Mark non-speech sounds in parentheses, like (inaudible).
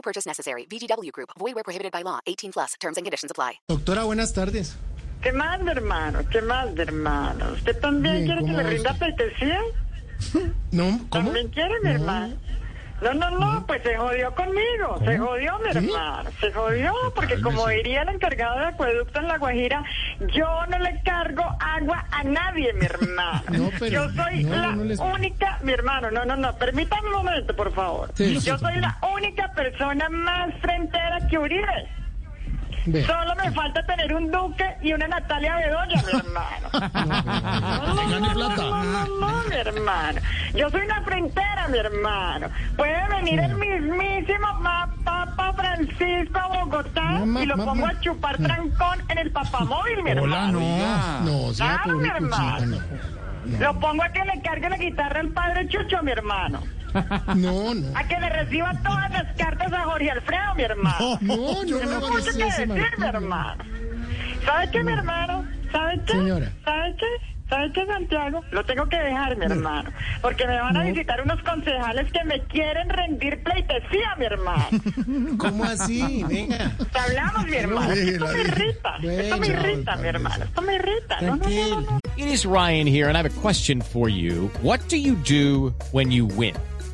No purchase necessary. VGW Group. Void where prohibited by law. 18 plus. Terms and conditions apply. Doctora, buenas tardes. ¿Qué más, de hermano? ¿Qué más, de hermano? ¿Usted también Bien, quiere que ¿cómo le rinda usted? pleitesía? (laughs) No, ¿cómo? ¿También quiere, mi hermano? No, no, no, pues se jodió conmigo, se jodió, mi hermano, se jodió, porque como diría el encargado de acueducto en La Guajira, yo no le cargo agua a nadie, mi hermano. (laughs) No, pero- yo soy no, la no les- única, mi hermano, no, no, no, permítame un momento, por favor. Sí, yo sí, soy sí. la única persona más frentera que Uribe. Solo me falta tener un duque y una Natalia Bedoya, mi hermano. (laughs) No, no, no, no, no, no, mi hermano. Yo soy una frentera, mi hermano. Puede venir el mismísimo Papa Francisco a Bogotá No, ma- y lo ma- pongo ma- a chupar trancón en el papamóvil, mi Hola, hermano. no. No, sea Claro, mi hermano. Lo pongo a que le cargue la guitarra al padre Chucho, mi hermano. No. (laughs) No, no. A que le reciba todas las cartas a Jorge Alfredo, mi hermano. No, no, yo Tengo no voy a mucho que decir, mi hermano. ¿Sabe qué, mi hermano? ¿Sabe qué? Señora. ¿Sabe qué? ¿Sabe qué, Santiago? Lo tengo que dejar, mi hermano. Porque me van a visitar unos concejales que me quieren rendir pleitesía, mi hermano. (laughs) ¿Cómo así? Venga. Hablamos, mi hermano. Esto me irrita. Esto me irrita, mi hermano. Esto me irrita. No, no, no, no, no. It is Ryan here, and I have a question for you. What do you do when you win?